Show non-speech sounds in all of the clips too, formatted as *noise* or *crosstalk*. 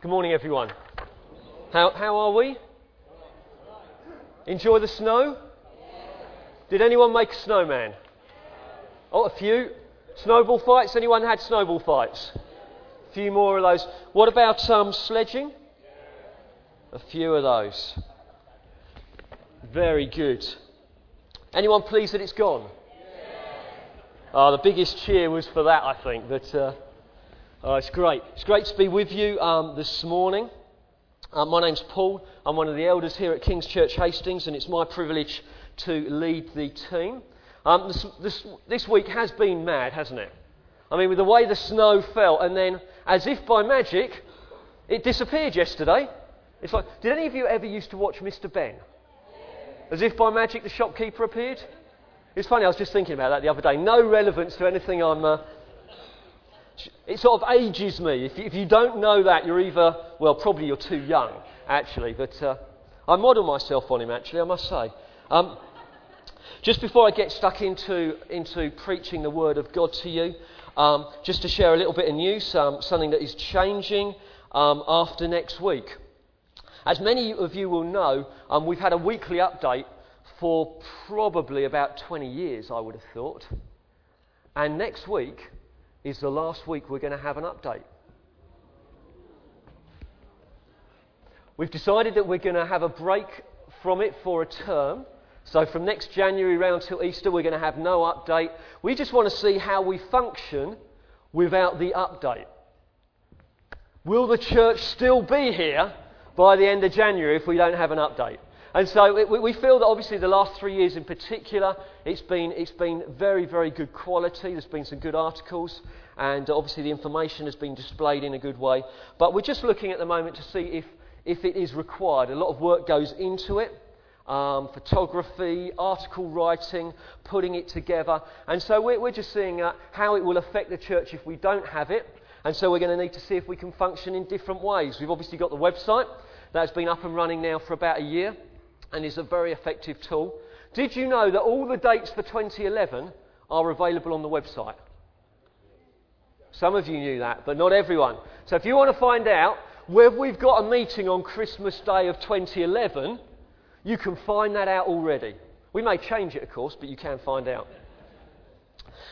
Good morning, everyone. How, how are we? Enjoy the snow? Did anyone make a snowman? Oh, a few. Snowball fights? Anyone had snowball fights? A few more of those. What about um, sledging? A few of those. Very good. Anyone pleased that it's gone? Oh, the biggest cheer was for that, I think. But uh, oh, it's great. It's great to be with you um, this morning. Uh, my name's Paul. I'm one of the elders here at King's Church Hastings, and it's my privilege to lead the team. Um, this, this, this week has been mad, hasn't it? I mean, with the way the snow fell, and then, as if by magic, it disappeared yesterday. It's like, did any of you ever used to watch Mr. Benn? As if by magic, the shopkeeper appeared? It's funny, I was just thinking about that the other day. No relevance to anything I'm. Uh, it sort of ages me. If you, if you, don't know that, you're either, well, probably you're too young, actually. But uh, I model myself on him, actually, I must say. Um, just before I get stuck into, into preaching the Word of God to you, um, just to share a little bit of news, um, something that is changing um, after next week. As many of you will know, um, we've had a weekly update for probably about 20 years, I would have thought. And next week is the last week we're going to have an update. We've decided that we're going to have a break from it for a term. So, from next January round till Easter, we're going to have no update. We just want to see how we function without the update. Will the church still be here by the end of January if we don't have an update? And so we feel that obviously the last three years in particular, it's been, it's been very, very good quality. There's been some good articles, and obviously the information has been displayed in a good way. But we're just looking at the moment to see if, if it is required. A lot of work goes into it. Um, photography, article writing, putting it together. And so we're, we're just seeing uh, how it will affect the church if we don't have it. And so we're going to need to see if we can function in different ways. We've obviously got the website that's been up and running now for about a year and is a very effective tool. Did you know that all the dates for 2011 are available on the website? Some of you knew that, but not everyone. So if you want to find out whether we've got a meeting on Christmas Day of 2011, you can find that out already. We may change it, of course, but you can find out.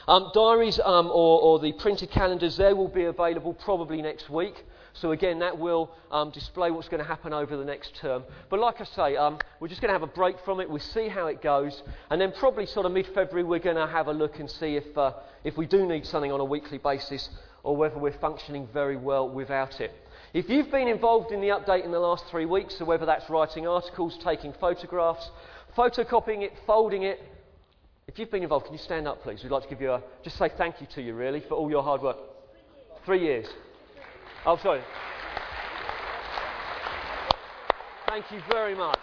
Um, diaries um, or, or the printed calendars there will be available probably next week. So, again, that will um, display what's going to happen over the next term. But, like I say, um, we're just going to have a break from it. We'll see how it goes. And then, probably sort of mid February, we're going to have a look and see if, uh, if we do need something on a weekly basis or whether we're functioning very well without it. If you've been involved in the update in the last three weeks, so whether that's writing articles, taking photographs, photocopying it, folding it, if you've been involved, can you stand up, please? We'd like to give you a, just say thank you to you, really, for all your hard work. Three years. Oh, sorry. Thank you very much.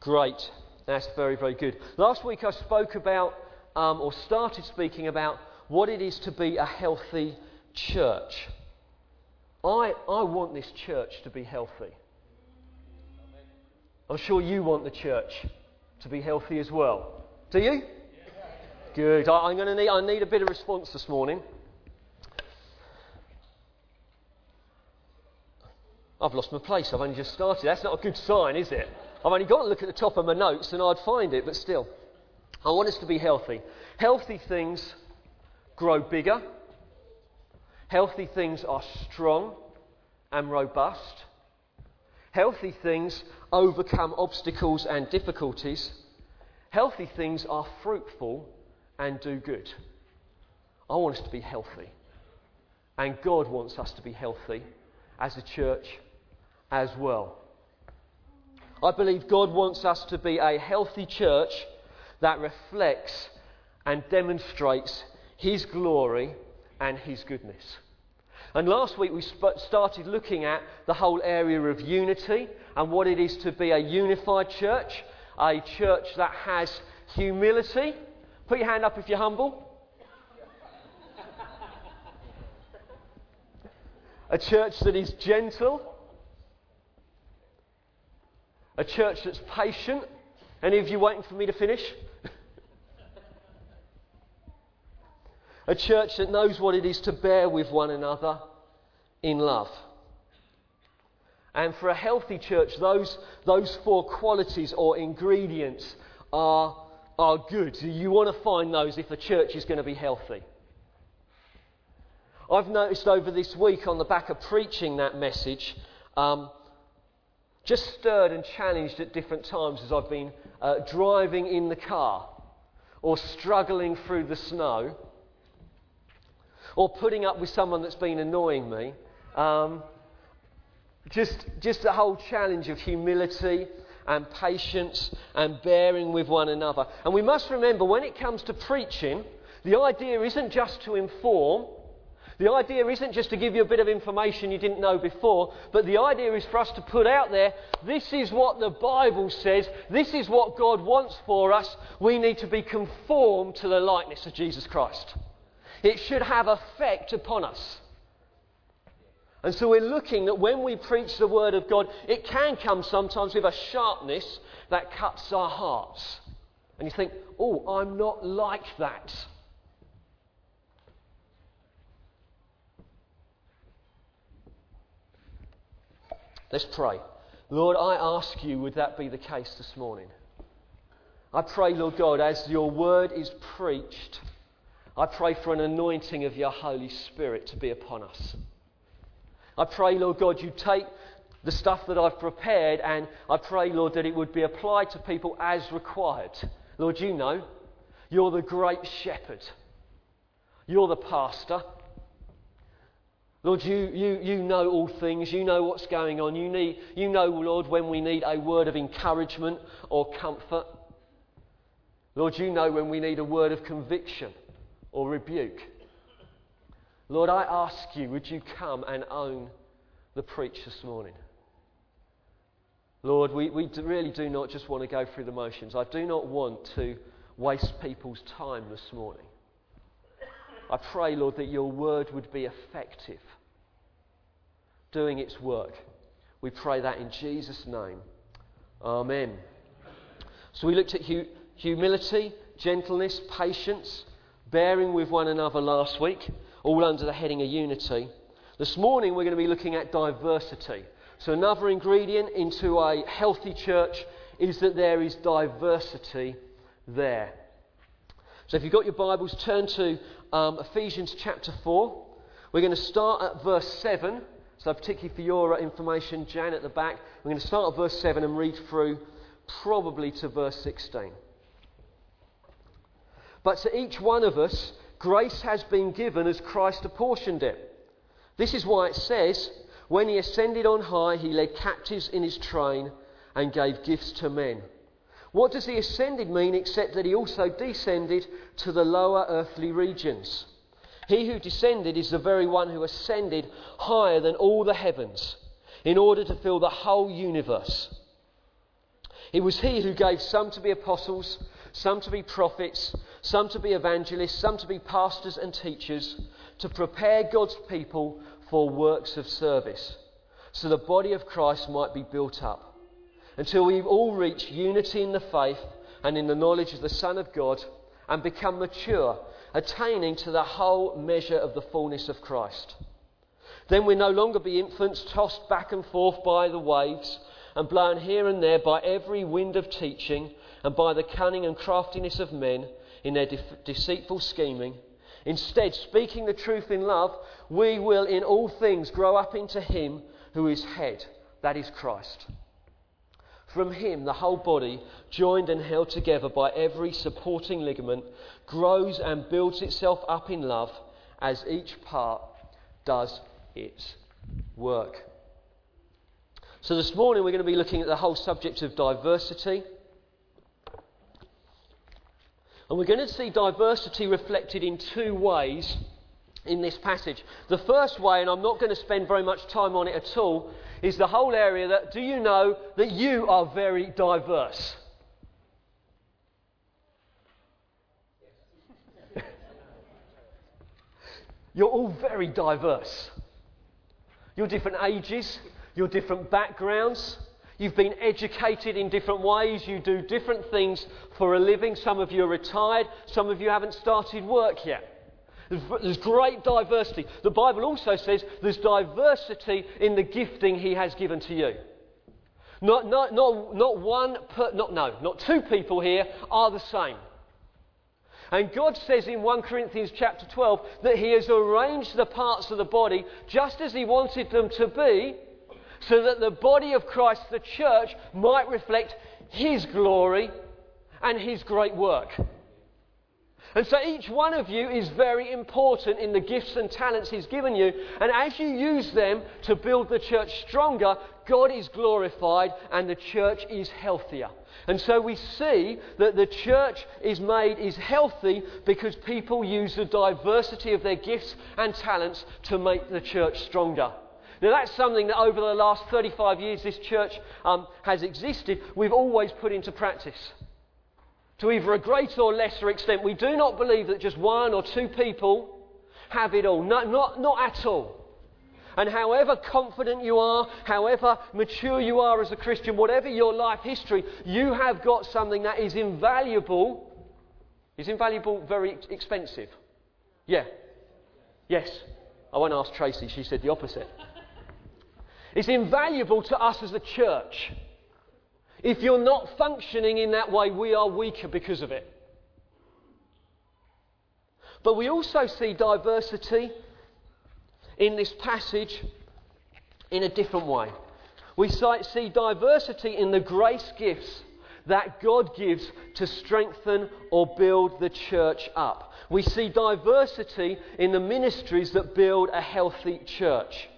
Great. That's very, very good. Last week I spoke about, um, or started speaking about, what it is to be a healthy church. I, I want this church to be healthy. I'm sure you want the church to be healthy as well. Do you? Good. I, am going to need, I need a bit of response this morning. I've lost my place. I've only just started. That's not a good sign, is it? I've only got to look at the top of my notes and I'd find it, but still. I want us to be healthy. Healthy things grow bigger. Healthy things are strong and robust. Healthy things overcome obstacles and difficulties. Healthy things are fruitful and do good. I want us to be healthy. And God wants us to be healthy as a church as well. I believe God wants us to be a healthy church that reflects and demonstrates His glory and His goodness. And last week we sp- started looking at the whole area of unity and what it is to be a unified church, a church that has humility. Put your hand up if you're humble. a church that is gentle. A church that's patient. Any of you waiting for me to finish? A church that knows what it is to bear with one another in love. And for a healthy church, those, those four qualities or ingredients are, are good. You want to find those if a church is going to be healthy. I've noticed over this week, on the back of preaching that message, um, just stirred and challenged at different times as I've been uh, driving in the car, or struggling through the snow, or putting up with someone that's been annoying me. Um, just, just the whole challenge of humility and patience and bearing with one another. And we must remember when it comes to preaching, the idea isn't just to inform. The idea isn't just to give you a bit of information you didn't know before, but the idea is for us to put out there this is what the Bible says, this is what God wants for us. We need to be conformed to the likeness of Jesus Christ. It should have effect upon us. And so we're looking that when we preach the Word of God, it can come sometimes with a sharpness that cuts our hearts. And you think, oh, I'm not like that. Let's pray. Lord, I ask you, would that be the case this morning? I pray, Lord God, as your word is preached, I pray for an anointing of your Holy Spirit to be upon us. I pray, Lord God, you take the stuff that I've prepared and I pray, Lord, that it would be applied to people as required. Lord, you know, you're the great shepherd, you're the pastor. Lord, you, you, you know all things. You know what's going on. You, need, you know, Lord, when we need a word of encouragement or comfort. Lord, you know when we need a word of conviction or rebuke. Lord, I ask you, would you come and own the preach this morning? Lord, we, we really do not just want to go through the motions. I do not want to waste people's time this morning. I pray, Lord, that your word would be effective, doing its work. We pray that in Jesus' name. Amen. So we looked at hu- humility, gentleness, patience, bearing with one another last week all under the heading of unity. This morning we're going to be looking at diversity. So, another ingredient into a healthy church is that there is diversity there. So, if you've got your Bibles, turn to um, Ephesians chapter 4. We're going to start at verse 7. So, particularly for your information, Jan at the back, we're going to start at verse 7 and read through probably to verse 16. But to each one of us, Grace has been given as Christ apportioned it. This is why it says, When he ascended on high, he led captives in his train and gave gifts to men. What does the ascended mean except that he also descended to the lower earthly regions? He who descended is the very one who ascended higher than all the heavens in order to fill the whole universe. It was he who gave some to be apostles, some to be prophets, some to be evangelists, some to be pastors and teachers, to prepare God's people for works of service, so the body of Christ might be built up, until we all reach unity in the faith and in the knowledge of the Son of God and become mature, attaining to the whole measure of the fullness of Christ. Then we no longer be infants tossed back and forth by the waves and blown here and there by every wind of teaching and by the cunning and craftiness of men in their de- deceitful scheming. Instead, speaking the truth in love, we will in all things grow up into Him who is head, that is Christ. From Him, the whole body, joined and held together by every supporting ligament, grows and builds itself up in love as each part does its work. So, this morning we're going to be looking at the whole subject of diversity. And we're going to see diversity reflected in two ways in this passage. The first way, and I'm not going to spend very much time on it at all, is the whole area that do you know that you are very diverse? *laughs* You're all very diverse. You're different ages, you're different backgrounds, You've been educated in different ways. You do different things for a living. Some of you are retired. Some of you haven't started work yet. There's great diversity. The Bible also says there's diversity in the gifting He has given to you. Not, not, not, not one, per, not, no, not two people here are the same. And God says in 1 Corinthians chapter 12 that He has arranged the parts of the body just as He wanted them to be, so that the body of Christ, the church, might reflect His glory and His great work. And so each one of you is very important in the gifts and talents He's given you. And as you use them to build the church stronger, God is glorified and the church is healthier. And so we see that the church is made, is healthy because people use the diversity of their gifts and talents to make the church stronger. Now, that's something that over the last 35 years this church um, has existed, we've always put into practice to either a greater or lesser extent. We do not believe that just one or two people have it all. No, not, not at all. And however confident you are, however mature you are as a Christian, whatever your life history, you have got something that is invaluable. Is invaluable very expensive? Yeah. Yes. I won't ask Tracy, she said the opposite. It's invaluable to us as a church. If you're not functioning in that way, we are weaker because of it. But we also see diversity in this passage in a different way. We see diversity in the grace gifts that God gives to strengthen or build the church up. We see diversity in the ministries that build a healthy church.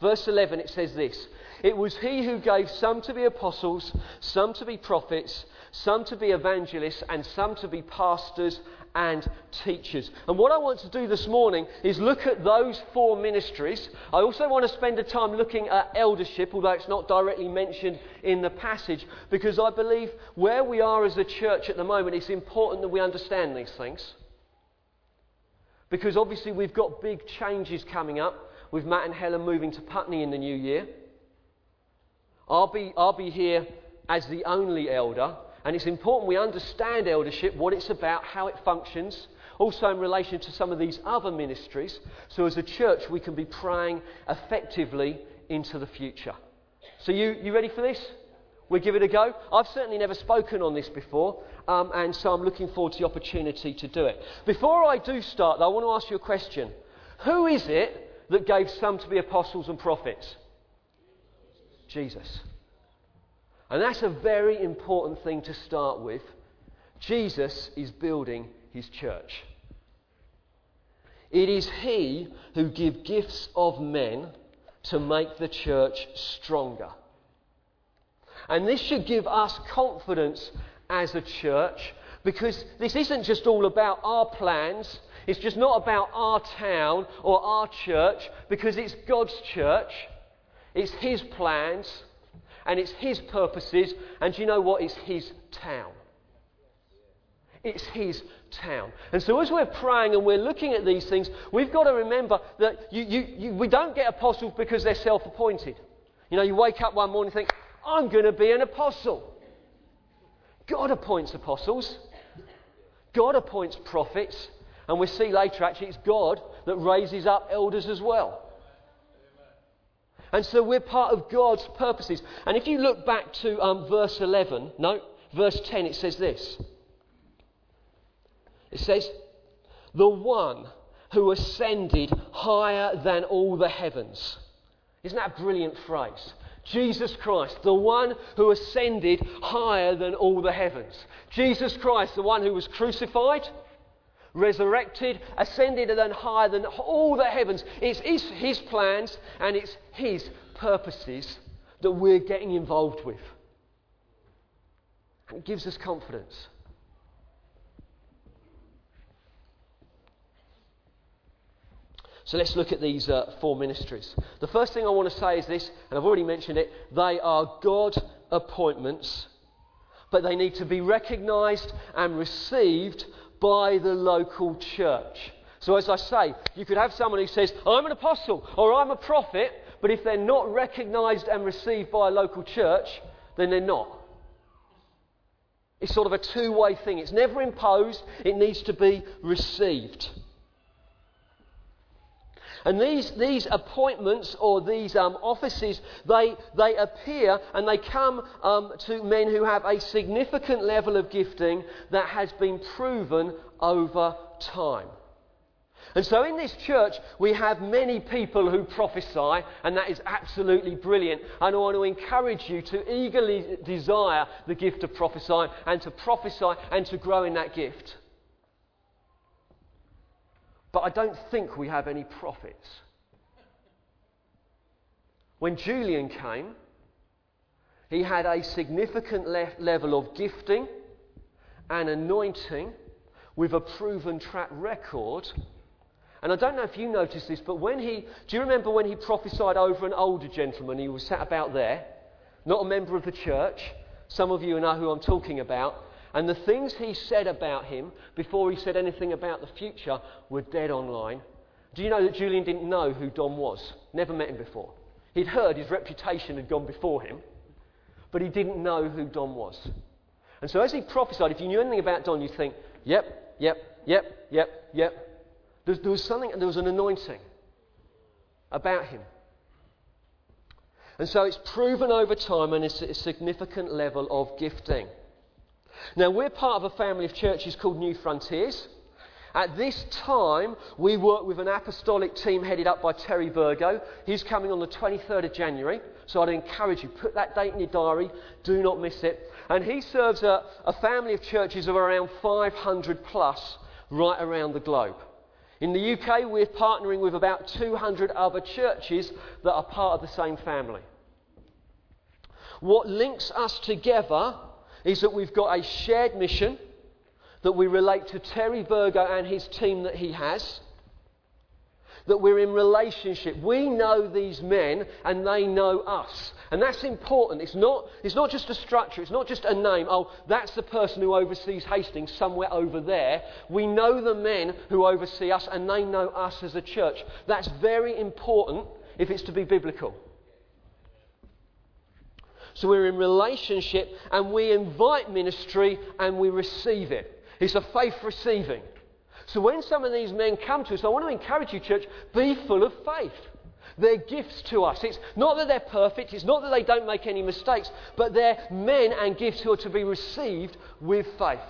Verse 11 it says this it was he who gave some to be apostles, some to be prophets, some to be evangelists, and some to be pastors and teachers. And what I want to do this morning is look at those four ministries. I also want to spend a time looking at eldership, although it's not directly mentioned in the passage, because I believe where we are as a church at the moment, it's important that we understand these things. Because obviously we've got big changes coming up with Matt and Helen moving to Putney in the new year. I'll be, I'll be here as the only elder, and it's important we understand eldership, what it's about, how it functions, also in relation to some of these other ministries, so as a church we can be praying effectively into the future. So, you, you ready for this? We give it a go. I've certainly never spoken on this before, um, and so I'm looking forward to the opportunity to do it. Before I do start, though, I want to ask you a question. Who is it that gave some to be apostles and prophets? Jesus. And that's a very important thing to start with. Jesus is building his church. It is he who gives gifts of men to make the church stronger. And this should give us confidence as a church because this isn't just all about our plans. It's just not about our town or our church because it's God's church. It's His plans and it's His purposes, and you know what? It's His town. It's His town. And so, as we're praying and we're looking at these things, we've got to remember that you, you, you, we don't get apostles because they're self appointed. You know, you wake up one morning and think, I'm going to be an apostle. God appoints apostles, God appoints prophets, and we see later actually it's God that raises up elders as well. And so we're part of God's purposes. And if you look back to um, verse 11, no, verse 10, it says this. It says, The one who ascended higher than all the heavens. Isn't that a brilliant phrase? Jesus Christ, the one who ascended higher than all the heavens. Jesus Christ, the one who was crucified, resurrected, ascended, and then higher than all the heavens. It's his, his plans and it's his purposes that we're getting involved with. It gives us confidence. So let's look at these uh, four ministries. The first thing I want to say is this, and I've already mentioned it they are God appointments, but they need to be recognized and received by the local church. So, as I say, you could have someone who says, I'm an apostle or I'm a prophet, but if they're not recognized and received by a local church, then they're not. It's sort of a two way thing. It's never imposed, it needs to be received. And these, these appointments or these um, offices, they, they appear and they come um, to men who have a significant level of gifting that has been proven over time. And so in this church, we have many people who prophesy, and that is absolutely brilliant. And I want to encourage you to eagerly desire the gift of prophesying and to prophesy and to grow in that gift. But I don't think we have any prophets. When Julian came, he had a significant le- level of gifting and anointing with a proven track record and I don't know if you noticed this, but when he, do you remember when he prophesied over an older gentleman? He was sat about there, not a member of the church. Some of you know who I'm talking about. And the things he said about him before he said anything about the future were dead online. Do you know that Julian didn't know who Don was? Never met him before. He'd heard his reputation had gone before him, but he didn't know who Don was. And so as he prophesied, if you knew anything about Don, you'd think, yep, yep, yep, yep, yep, there, there was something, there was an anointing about him. And so it's proven over time and it's a significant level of gifting. Now, we're part of a family of churches called New Frontiers. At this time, we work with an apostolic team headed up by Terry Virgo. He's coming on the 23rd of January, so I'd encourage you, put that date in your diary, do not miss it. And he serves a, a family of churches of around 500 plus right around the globe. In the UK, we're partnering with about 200 other churches that are part of the same family. What links us together is that we've got a shared mission that we relate to Terry Virgo and his team that he has that we're in relationship. We know these men and they know us. And that's important. It's not, it's not just a structure, it's not just a name. Oh, that's the person who oversees Hastings somewhere over there. We know the men who oversee us and they know us as a church. That's very important if it's to be biblical. So we're in relationship and we invite ministry and we receive it. It's a faith receiving. So when some of these men come to us, I want to encourage you, church, be full of faith. They're gifts to us. It's not that they're perfect, it's not that they don't make any mistakes, but they're men and gifts who are to be received with faith.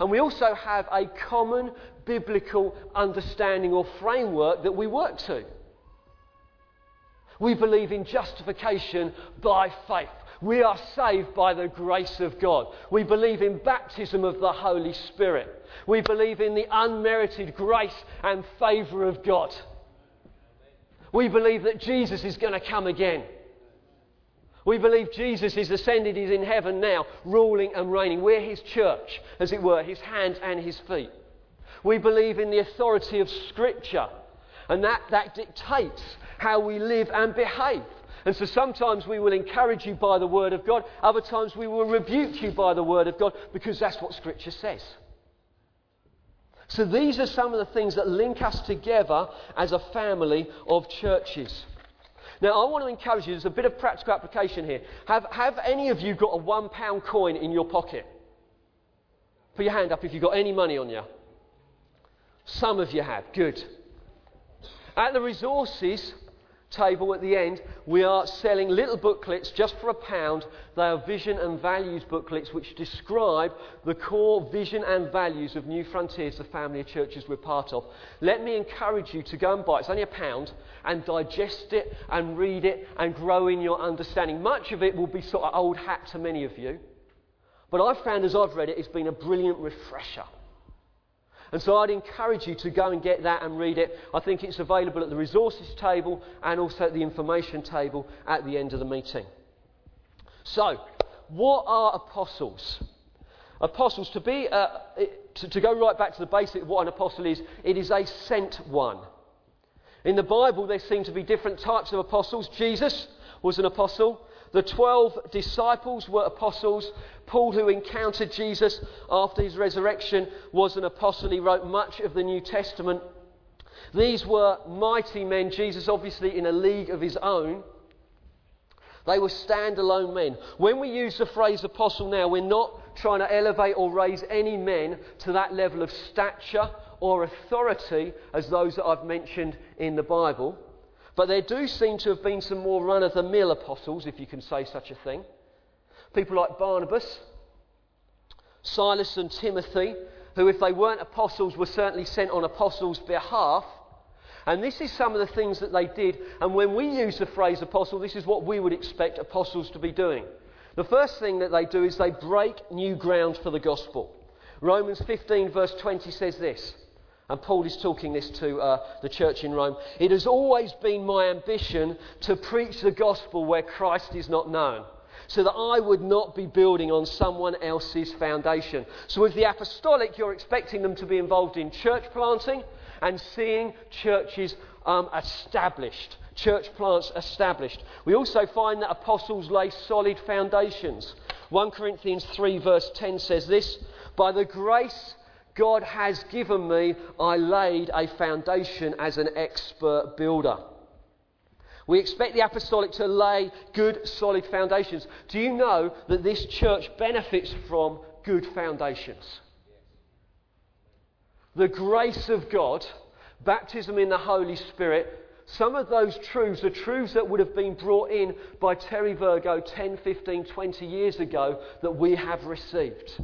And we also have a common biblical understanding or framework that we work to. We believe in justification by faith. We are saved by the grace of God. We believe in baptism of the Holy Spirit. We believe in the unmerited grace and favour of God. We believe that Jesus is going to come again. We believe Jesus is ascended, he's in heaven now, ruling and reigning. We're his church, as it were, his hands and his feet. We believe in the authority of Scripture, and that, that dictates how we live and behave. And so sometimes we will encourage you by the Word of God, other times we will rebuke you by the Word of God because that's what Scripture says. So these are some of the things that link us together as a family of churches. Now, I want to encourage you, there's a bit of practical application here. Have, have any of you got a one pound coin in your pocket? Put your hand up if you've got any money on you. Some of you have. Good. At the resources, table at the end, we are selling little booklets just for a pound. They are vision and values booklets which describe the core vision and values of New Frontiers, the family of churches we're part of. Let me encourage you to go and buy it. It's only a pound and digest it and read it and grow in your understanding. Much of it will be sort of old hat to many of you. But I've found as I've read it, it's been a brilliant refresher. And so I'd encourage you to go and get that and read it. I think it's available at the resources table and also at the information table at the end of the meeting. So, what are apostles? Apostles, to, be, uh, to, to go right back to the basic of what an apostle is, it is a sent one. In the Bible, there seem to be different types of apostles. Jesus was an apostle. The 12 disciples were apostles. Paul, who encountered Jesus after his resurrection, was an apostle. He wrote much of the New Testament. These were mighty men, Jesus obviously in a league of his own. They were standalone men. When we use the phrase apostle now, we're not trying to elevate or raise any men to that level of stature or authority as those that I've mentioned in the Bible. But there do seem to have been some more run of the mill apostles, if you can say such a thing. People like Barnabas, Silas, and Timothy, who, if they weren't apostles, were certainly sent on apostles' behalf. And this is some of the things that they did. And when we use the phrase apostle, this is what we would expect apostles to be doing. The first thing that they do is they break new ground for the gospel. Romans 15, verse 20 says this, and Paul is talking this to uh, the church in Rome. It has always been my ambition to preach the gospel where Christ is not known, so that I would not be building on someone else's foundation. So, with the apostolic, you're expecting them to be involved in church planting and seeing churches um, established church plants established. We also find that apostles lay solid foundations. 1 Corinthians 3, verse 10 says this By the grace God has given me, I laid a foundation as an expert builder. We expect the apostolic to lay good, solid foundations. Do you know that this church benefits from good foundations? The grace of God, baptism in the Holy Spirit, some of those truths, the truths that would have been brought in by Terry Virgo 10, 15, 20 years ago that we have received.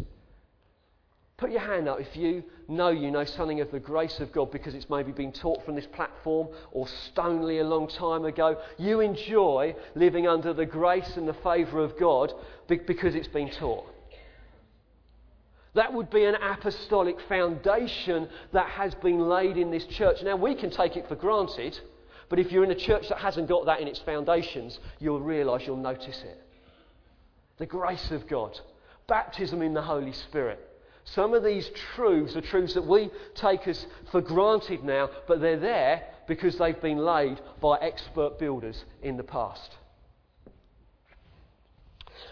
Put your hand up if you know you know something of the grace of God because it's maybe been taught from this platform or Stoneleigh a long time ago. You enjoy living under the grace and the favour of God because it's been taught. That would be an apostolic foundation that has been laid in this church. Now, we can take it for granted, but if you're in a church that hasn't got that in its foundations, you'll realise, you'll notice it. The grace of God, baptism in the Holy Spirit. Some of these truths are truths that we take as for granted now, but they're there because they've been laid by expert builders in the past.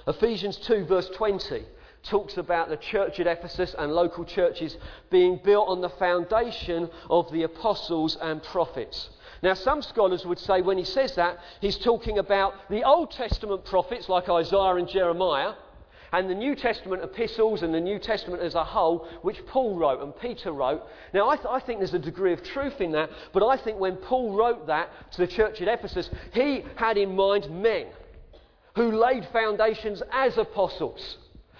Ephesians 2, verse 20, talks about the church at Ephesus and local churches being built on the foundation of the apostles and prophets. Now, some scholars would say when he says that, he's talking about the Old Testament prophets like Isaiah and Jeremiah, and the New Testament epistles and the New Testament as a whole, which Paul wrote and Peter wrote. Now, I, th- I, think there's a degree of truth in that, but I think when Paul wrote that to the church at Ephesus, he had in mind men who laid foundations as apostles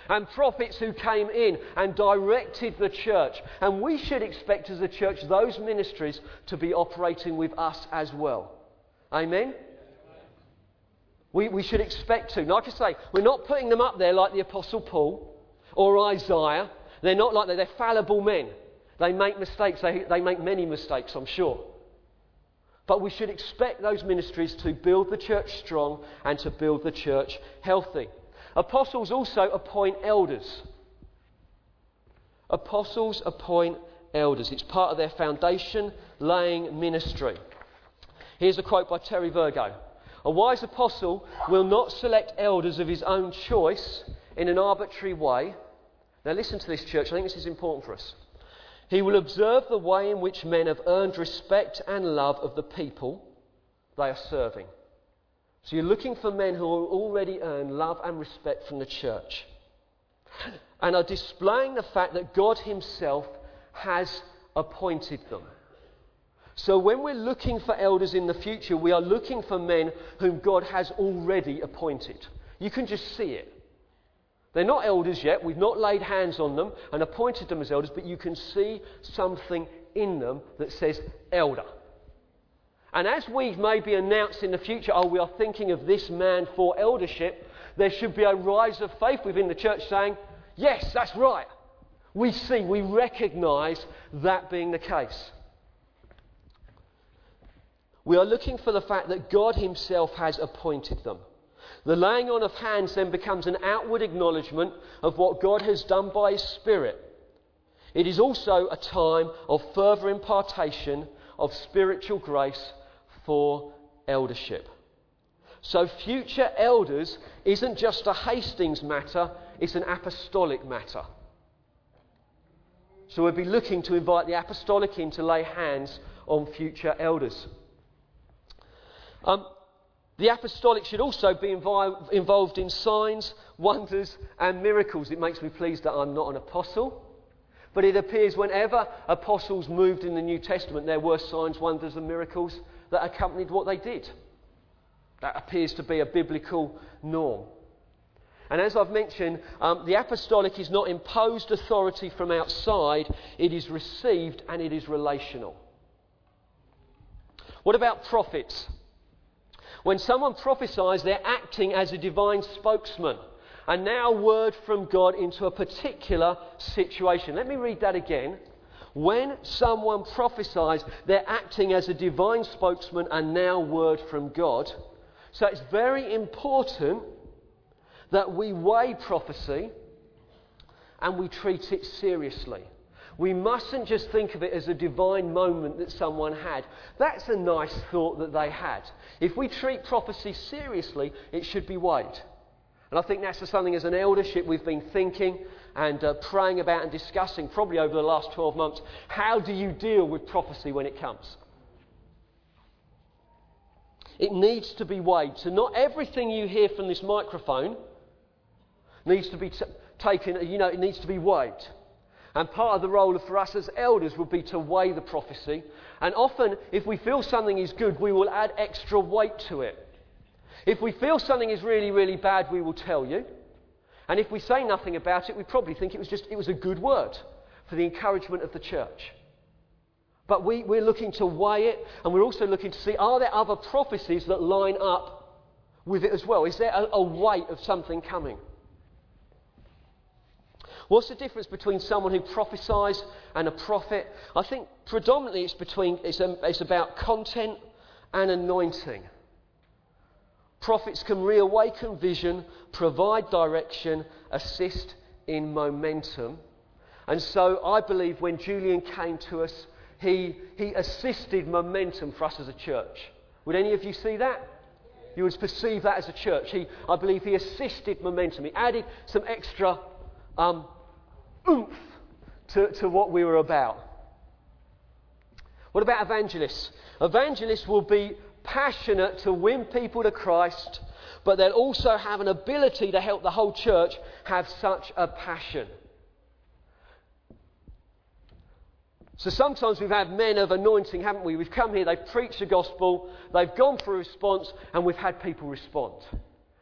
and prophets who came in and directed the church. And we should expect as a church those ministries to be operating with us as well. Amen? We, we should expect to. Like I say, we're not putting them up there like the Apostle Paul or Isaiah. They're not like that. They're fallible men. They make mistakes. They, they make many mistakes, I'm sure. But we should expect those ministries to build the church strong and to build the church healthy. Apostles also appoint elders. Apostles appoint elders. It's part of their foundation laying ministry. Here's a quote by Terry Virgo A wise apostle will not select elders of his own choice in an arbitrary way. Now, listen to this, church. I think this is important for us. He will observe the way in which men have earned respect and love of the people they are serving. So you're looking for men who will already earn love and respect from the church and are displaying the fact that God Himself has appointed them. So when we're looking for elders in the future, we are looking for men whom God has already appointed. You can just see it. They're not elders yet. We've not laid hands on them and appointed them as elders, but you can see something in them that says elder. And as we maybe announce in the future, oh, we are thinking of this man for eldership, there should be a rise of faith within the church saying, yes, that's right. We see, we recognize that being the case. We are looking for the fact that God Himself has appointed them. The laying on of hands then becomes an outward acknowledgement of what God has done by His Spirit. It is also a time of further impartation of spiritual grace for eldership. So, future elders isn't just a Hastings matter, it's an apostolic matter. So, we'll be looking to invite the apostolic in to lay hands on future elders. Um, the apostolic should also be involved in signs, wonders, and miracles. It makes me pleased that I'm not an apostle But it appears whenever apostles moved in the New Testament, there were signs, wonders, and miracles that accompanied what they did. That appears to be a biblical norm. And as I've mentioned, um, the apostolic is not imposed authority from outside, it is received and it is relational. What about prophets? When someone prophesies, they're acting as a divine spokesman. And now, word from God into a particular situation. Let me read that again. When someone prophesies, they're acting as a divine spokesman and now word from God. So it's very important that we weigh prophecy and we treat it seriously. We mustn't just think of it as a divine moment that someone had. That's a nice thought that they had. If we treat prophecy seriously, it should be weighed. And I think that's something as an eldership we've been thinking and uh, praying about and discussing probably over the last 12 months. How do you deal with prophecy when it comes? It needs to be weighed. So, not everything you hear from this microphone needs to be t- taken, you know, it needs to be weighed. And part of the role for us as elders would be to weigh the prophecy. And often, if we feel something is good, we will add extra weight to it. If we feel something is really, really bad, we will tell you. And if we say nothing about it, we probably think it was just it was a good word for the encouragement of the church. But we, we're looking to weigh it, and we're also looking to see are there other prophecies that line up with it as well? Is there a, a weight of something coming? What's the difference between someone who prophesies and a prophet? I think predominantly it's, between, it's, um, it's about content and anointing. Prophets can reawaken vision, provide direction, assist in momentum. And so I believe when Julian came to us, he, he assisted momentum for us as a church. Would any of you see that? You would perceive that as a church. He, I believe he assisted momentum. He added some extra um, oomph to, to what we were about. What about evangelists? Evangelists will be passionate to win people to Christ, but they'll also have an ability to help the whole church have such a passion. So sometimes we've had men of anointing, haven't we? We've come here, they've preached the gospel, they've gone for a response, and we've had people respond.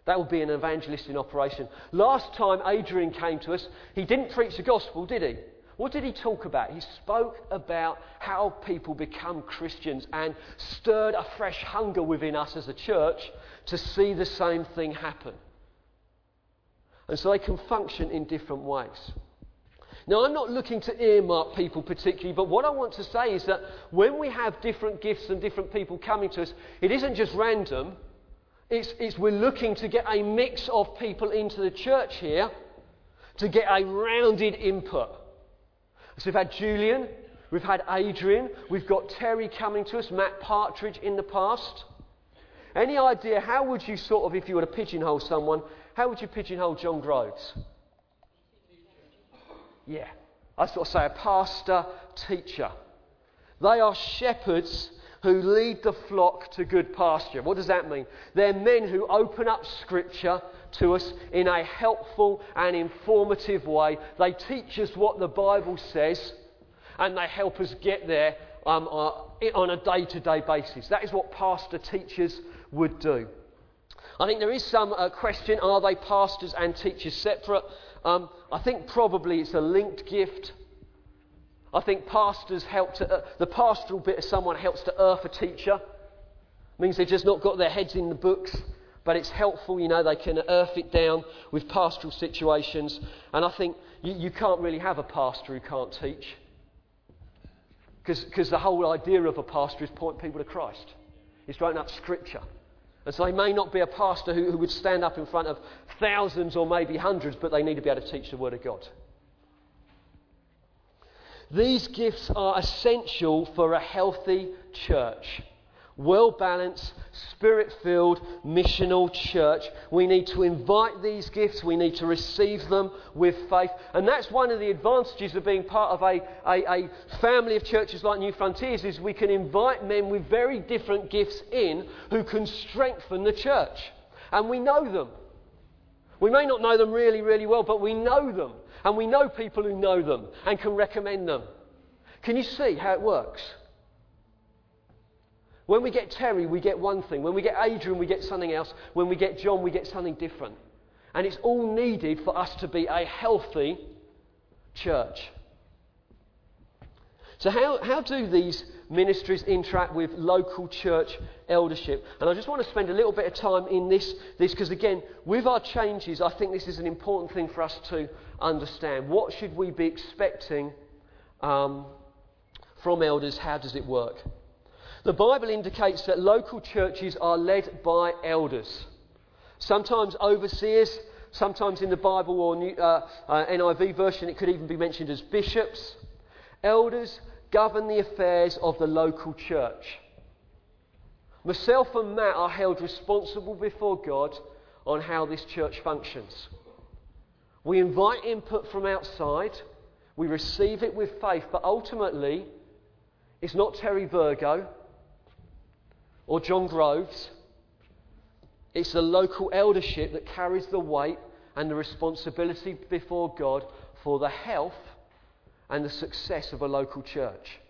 That would be an evangelist in operation. Last time Adrian came to us, he didn't preach the gospel, did he? What did he talk about? He spoke about how people become Christians and stirred a fresh hunger within us as a church to see the same thing happen. And so they can function in different ways. Now, I'm not looking to earmark people particularly, but what I want to say is that when we have different gifts and different people coming to us, it isn't just random. It's, it's we're looking to get a mix of people into the church here to get a rounded input. So we've had Julian, we've had Adrian, we've got Terry coming to us, Matt Partridge in the past. Any idea how would you sort of, if you were to pigeonhole someone, how would you pigeonhole John Groves? Yeah, I sort of say a pastor, teacher. They are shepherds who lead the flock to good pasture. What does that mean? They're men who open up Scripture to us in a helpful and informative way. They teach us what the Bible says and they help us get there um, uh, on a day to day basis. That is what pastor teachers would do. I think there is some uh, question are they pastors and teachers separate? Um, I think probably it's a linked gift. I think pastors help to, uh, the pastoral bit of someone helps to earth a teacher. Means they've just not got their heads in the books, but it's helpful, you know, they can earth it down with pastoral situations. And I think you, you can't really have a pastor who can't teach. Because the whole idea of a pastor is point people to Christ. It's writing up scripture. And so they may not be a pastor who, who would stand up in front of thousands or maybe hundreds, but they need to be able to teach the Word of God. These gifts are essential for a healthy church well balanced, spirit filled, missional church. We need to invite these gifts, we need to receive them with faith. And that's one of the advantages of being part of a, a, a, family of churches like New Frontiers is we can invite men with very different gifts in who can strengthen the church. And we know them. We may not know them really, really well, but we know them. And we know people who know them and can recommend them. Can you see how it works? When we get Terry, we get one thing. When we get Adrian, we get something else. When we get John, we get something different. And it's all needed for us to be a healthy church. So, how, how do these ministries interact with local church eldership? And I just want to spend a little bit of time in this because, again, with our changes, I think this is an important thing for us to understand. What should we be expecting um, from elders? How does it work? The Bible indicates that local churches are led by elders, sometimes overseers, sometimes in the Bible or New, uh, uh, NIV version, it could even be mentioned as bishops. Elders govern the affairs of the local church. Myself and Matt are held responsible before God on how this church functions. We invite input from outside, we receive it with faith, but ultimately, it's not Terry Virgo or John Groves. It's the local eldership that carries the weight and the responsibility before God for the health and the success of a local church.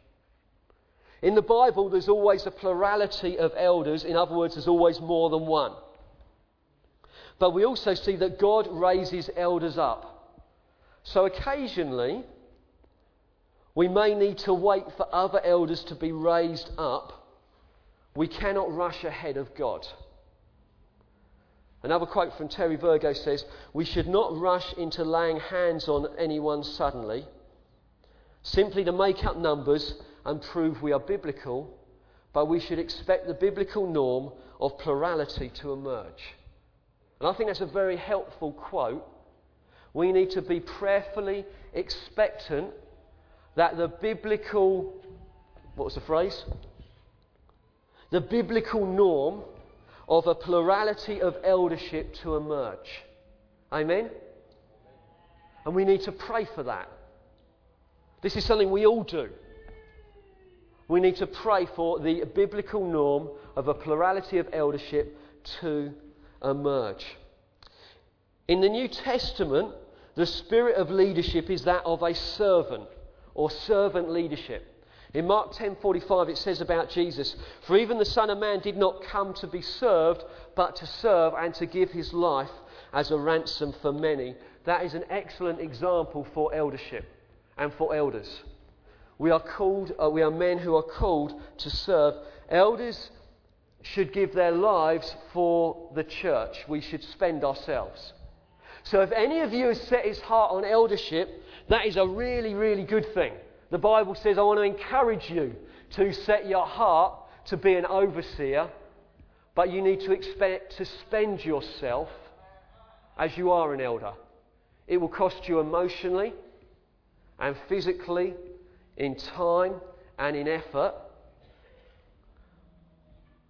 In the Bible, there's always a plurality of elders. In other words, there's always more than one. But we also see that God raises elders up. So occasionally, we may need to wait for other elders to be raised up we cannot rush ahead of God. Another quote from Terry Virgo says, We should not rush into laying hands on anyone suddenly, simply to make up numbers and prove we are biblical, but we should expect the biblical norm of plurality to emerge. And I think that's a very helpful quote. We need to be prayerfully expectant that the biblical, what was the phrase? the biblical norm of a plurality of eldership to emerge. Amen? And we need to pray for that. This is something we all do. We need to pray for the biblical norm of a plurality of eldership to emerge. In the New Testament, the spirit of leadership is that of a servant or servant leadership. In Mark 10:45 it says about Jesus, "For even the Son of Man did not come to be served, but to serve and to give his life as a ransom for many." That is an excellent example for eldership and for elders. We are called uh, we are men who are called to serve. Elders should give their lives for the church. We should spend ourselves. So if any of you has set his heart on eldership, that is a really, really good thing. The Bible says, I want to encourage you to set your heart to be an overseer, but you need to expect to spend yourself as you are an elder. It will cost you emotionally and physically, in time and in effort.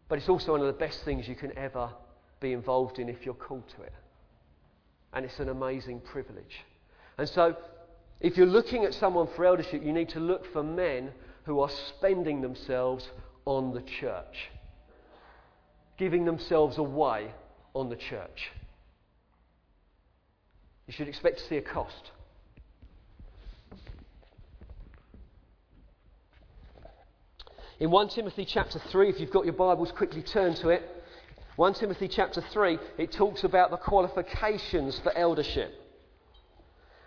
But it's also one of the best things you can ever be involved in if you're called to it. And it's an amazing privilege. And so if you're looking at someone for eldership, you need to look for men who are spending themselves on the church, giving themselves away on the church. You should expect to see a cost. In 1 Timothy chapter 3, if you've got your Bibles, quickly turn to it. 1 Timothy chapter 3, it talks about the qualifications for eldership.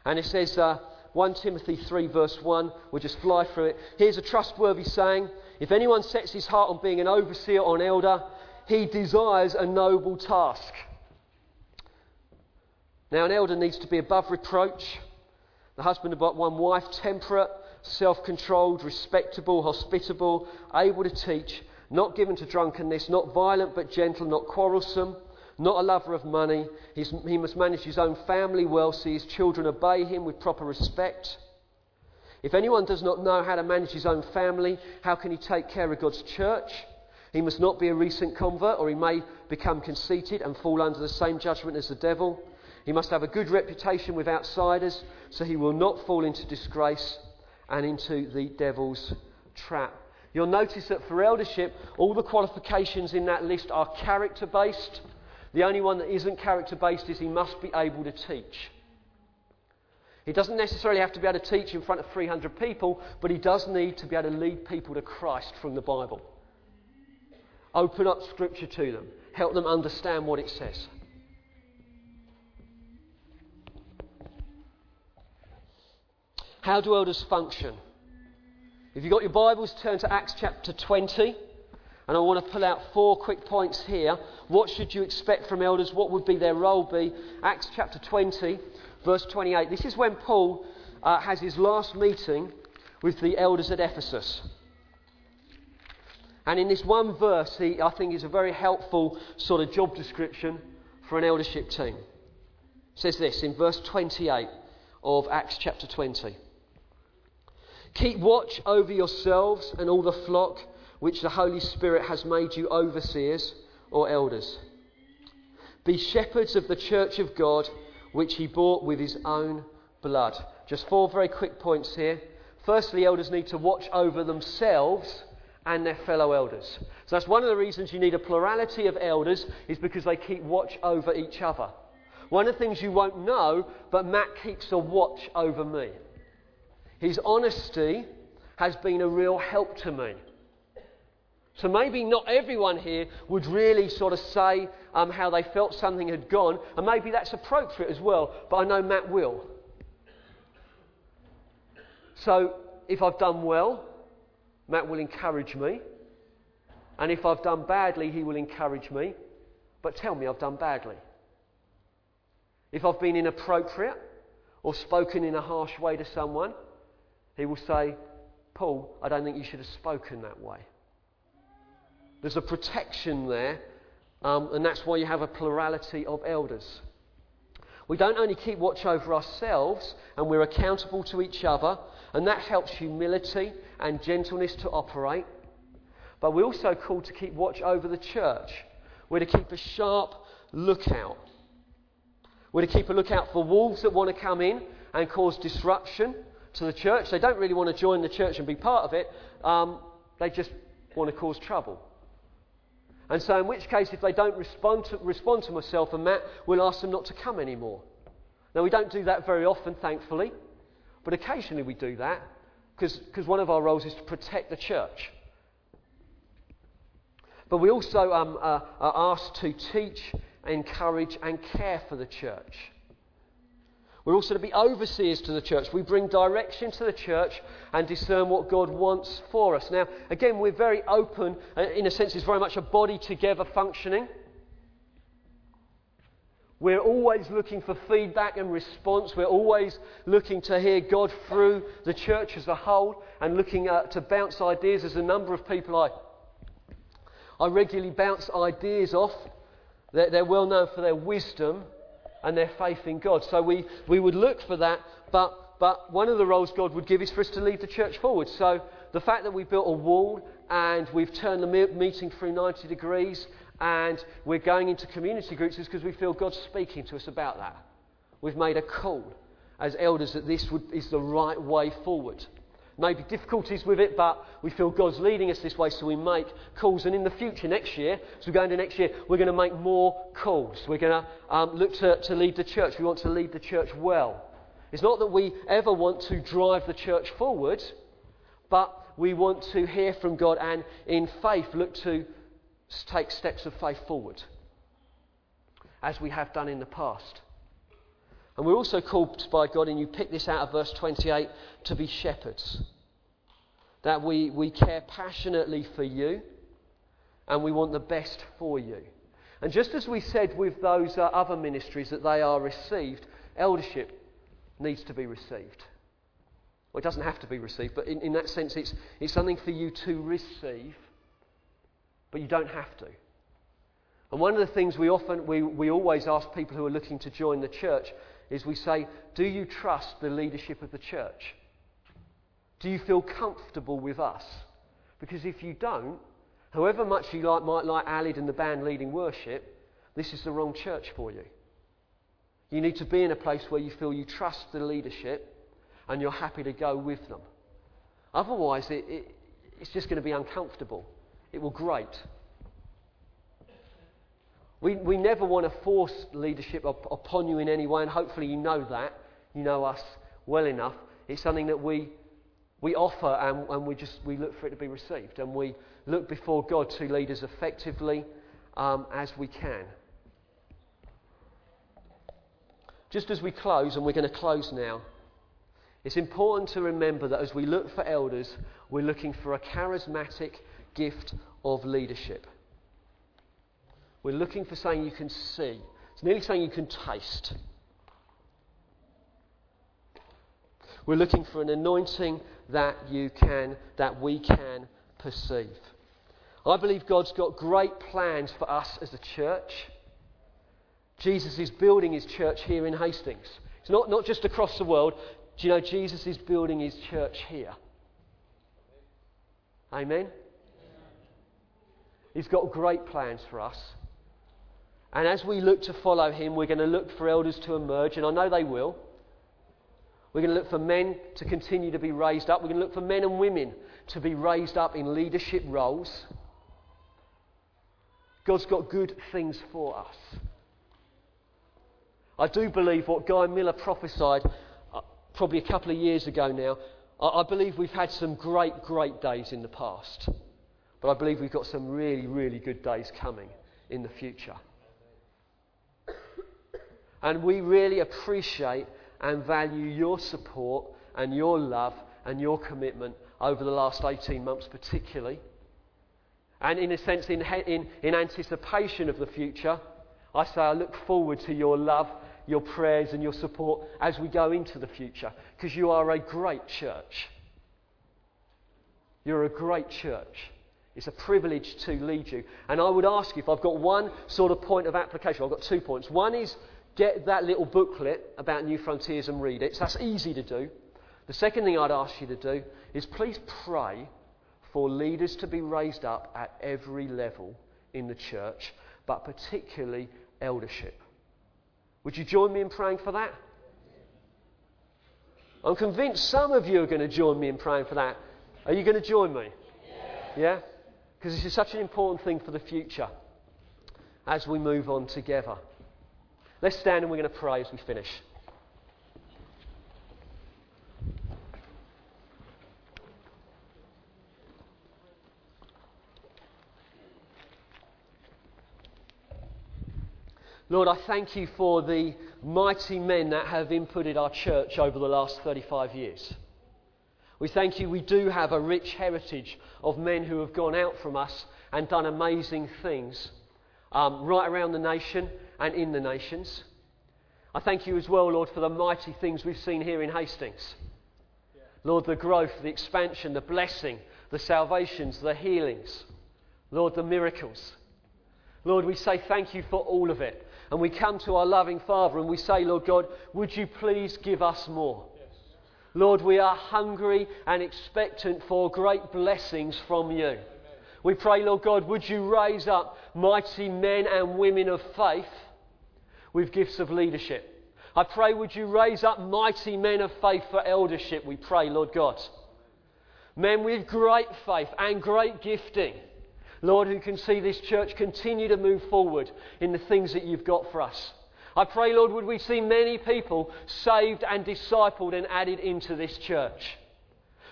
And it says, uh, 1 Timothy 3, verse 1. We'll just fly through it. Here's a trustworthy saying If anyone sets his heart on being an overseer or an elder, he desires a noble task. Now, an elder needs to be above reproach, the husband of but one wife, temperate, self controlled, respectable, hospitable, able to teach, not given to drunkenness, not violent but gentle, not quarrelsome not a lover of money. He's, he must manage his own family well, see his children obey him with proper respect. If anyone does not know how to manage his own family, how can he take care of God's church? He must not be a recent convert, or he may become conceited and fall under the same judgment as the devil. He must have a good reputation with outsiders, so he will not fall into disgrace and into the devil's trap. You'll notice that for eldership, all the qualifications in that list are character based the only one that isn't character based is he must be able to teach. He doesn't necessarily have to be able to teach in front of 300 people, but he does need to be able to lead people to Christ from the Bible. Open up Scripture to them, help them understand what it says. How do elders function? If you've got your Bibles, turn to Acts chapter 20. And I want to pull out four quick points here. What should you expect from elders? What would be their role be? Acts chapter 20, verse 28. This is when Paul uh, has his last meeting with the elders at Ephesus. And in this one verse, he, I think, is a very helpful sort of job description for an eldership team. It says this in verse 28 of Acts chapter 20. Keep watch over yourselves and all the flock which the Holy Spirit has made you overseers or elders. Be shepherds of the church of God which he bought with his own blood. Just four very quick points here. Firstly, elders need to watch over themselves and their fellow elders. So that's one of the reasons you need a plurality of elders, is because they keep watch over each other. One of the things you won't know, but Matt keeps a watch over me. His honesty has been a real help to me. So maybe not everyone here would really sort of say um, how they felt something had gone, and maybe that's appropriate as well, but I know Matt will. So if I've done well, Matt will encourage me, and if I've done badly, he will encourage me, but tell me I've done badly. If I've been inappropriate or spoken in a harsh way to someone, he will say, Paul, I don't think you should have spoken that way. There's a protection there, um, and that's why you have a plurality of elders. We don't only keep watch over ourselves, and we're accountable to each other, and that helps humility and gentleness to operate, but we're also called to keep watch over the church. We're to keep a sharp lookout. We're to keep a lookout for wolves that want to come in and cause disruption to the church. They don't really want to join the church and be part of it, um, they just want to cause trouble. And so, in which case, if they don't respond to, respond to myself and Matt, we'll ask them not to come anymore. Now, we don't do that very often, thankfully, but occasionally we do that because one of our roles is to protect the church. But we also um, uh, are asked to teach, encourage, and care for the church. We're also to be overseers to the church. We bring direction to the church and discern what God wants for us. Now, again, we're very open. Uh, in a sense, it's very much a body together functioning. We're always looking for feedback and response. We're always looking to hear God through the church as a whole and looking uh, to bounce ideas. There's a number of people I, I regularly bounce ideas off. They're, they're well known for their wisdom and their faith in God. So we, we would look for that, but, but one of the roles God would give is for us to lead the church forward. So the fact that we've built a wall and we've turned the meeting through 90 degrees and we're going into community groups is because we feel God's speaking to us about that. We've made a call as elders that this would, is the right way forward maybe difficulties with it, but we feel God's leading us this way, so we make calls. And in the future, next year, as we go into next year, we're going to make more calls. We're going to um, look to, to lead the church. We want to lead the church well. It's not that we ever want to drive the church forward, but we want to hear from God and in faith look to take steps of faith forward, as we have done in the past. And we're also called by God, and you pick this out of verse 28, to be shepherds. That we, we care passionately for you and we want the best for you. And just as we said with those uh, other ministries that they are received, eldership needs to be received. Well, it doesn't have to be received, but in, in that sense, it's, it's something for you to receive, but you don't have to. And one of the things we often, we, we always ask people who are looking to join the church is we say, Do you trust the leadership of the church? Do you feel comfortable with us? Because if you don't, however much you like, might like Alid and the band leading worship, this is the wrong church for you. You need to be in a place where you feel you trust the leadership and you're happy to go with them. Otherwise, it, it, it's just going to be uncomfortable. It will grate. We, we never want to force leadership up, upon you in any way, and hopefully you know that. You know us. well enough. It's something that we, we offer and, and we just we look for it to be received. And we look before God to lead as effectively um, as we can. Just as we close, and we're going to close now, it's important to remember that as we look for elders, we're looking for a charismatic gift of leadership. We're looking for something you can see. It's nearly something you can taste. We're looking for an anointing that you can, that we can perceive. I believe God's got great plans for us as a church. Jesus is building his church here in Hastings. It's not, not just across the world. Do you know Jesus is building his church here? Amen? He's got great plans for us. And as we look to follow him, we're going to look for elders to emerge, and I know they will. We're going to look for men to continue to be raised up. We're going to look for men and women to be raised up in leadership roles. God's got good things for us. I do believe what Guy Miller prophesied uh, probably a couple of years ago now. I, I believe we've had some great, great days in the past. But I believe we've got some really, really good days coming in the future. And we really appreciate and value your support and your love and your commitment over the last 18 months, particularly. And in a sense, in, in, in anticipation of the future, I say I look forward to your love, your prayers, and your support as we go into the future, because you are a great church. You're a great church. It's a privilege to lead you. And I would ask you if I've got one sort of point of application, I've got two points. One is get that little booklet about New Frontiers and read it. So that's easy to do. The second thing I'd ask you to do is please pray for leaders to be raised up at every level in the church, but particularly eldership. Would you join me in praying for that? I'm convinced some of you are going to join me in praying for that. Are you going to join me? Yeah? Because this is such an important thing for the future as we move on together. Let's stand and we're going to pray as we finish. Lord, I thank you for the mighty men that have inputted our church over the last 35 years. We thank you, we do have a rich heritage of men who have gone out from us and done amazing things um, right around the nation and in the nations. I thank you as well, Lord, for the mighty things we've seen here in Hastings. Lord, the growth, the expansion, the blessing, the salvations, the healings. Lord, the miracles. Lord, we say thank you for all of it. And we come to our loving Father and we say, Lord God, would you please give us more? Yes. Lord, we are hungry and expectant for great blessings from you. Amen. We pray, Lord God, would you raise up mighty men and women of faith with gifts of leadership? I pray, would you raise up mighty men of faith for eldership? We pray, Lord God. Men with great faith and great gifting. Lord, who can see this church continue to move forward in the things that you've got for us. I pray, Lord, would we see many people saved and discipled and added into this church.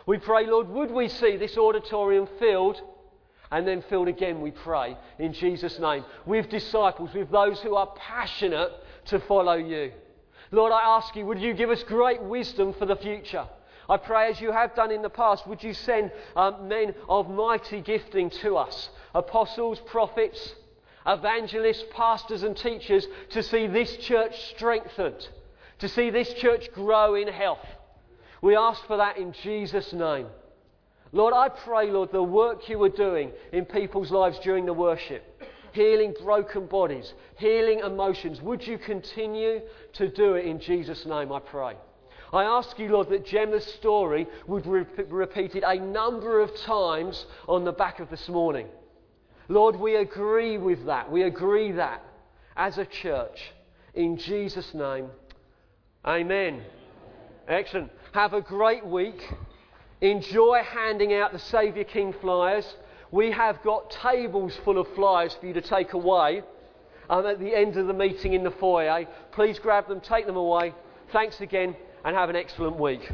We pray, Lord, would we see this auditorium filled and then filled again, we pray, in Jesus' name, with disciples, with those who are passionate to follow you. Lord, I ask you, would you give us great wisdom for the future? I pray, as you have done in the past, would you send um, men of mighty gifting to us apostles, prophets, evangelists, pastors, and teachers to see this church strengthened, to see this church grow in health. We ask for that in Jesus' name. Lord, I pray, Lord, the work you were doing in people's lives during the worship, healing broken bodies, healing emotions, would you continue to do it in Jesus' name, I pray. I ask you, Lord, that Gemma's story would be repeated a number of times on the back of this morning. Lord, we agree with that. We agree that as a church. In Jesus' name, amen. Excellent. Have a great week. Enjoy handing out the Saviour King flyers. We have got tables full of flyers for you to take away um, at the end of the meeting in the foyer. Please grab them, take them away. Thanks again and have an excellent week.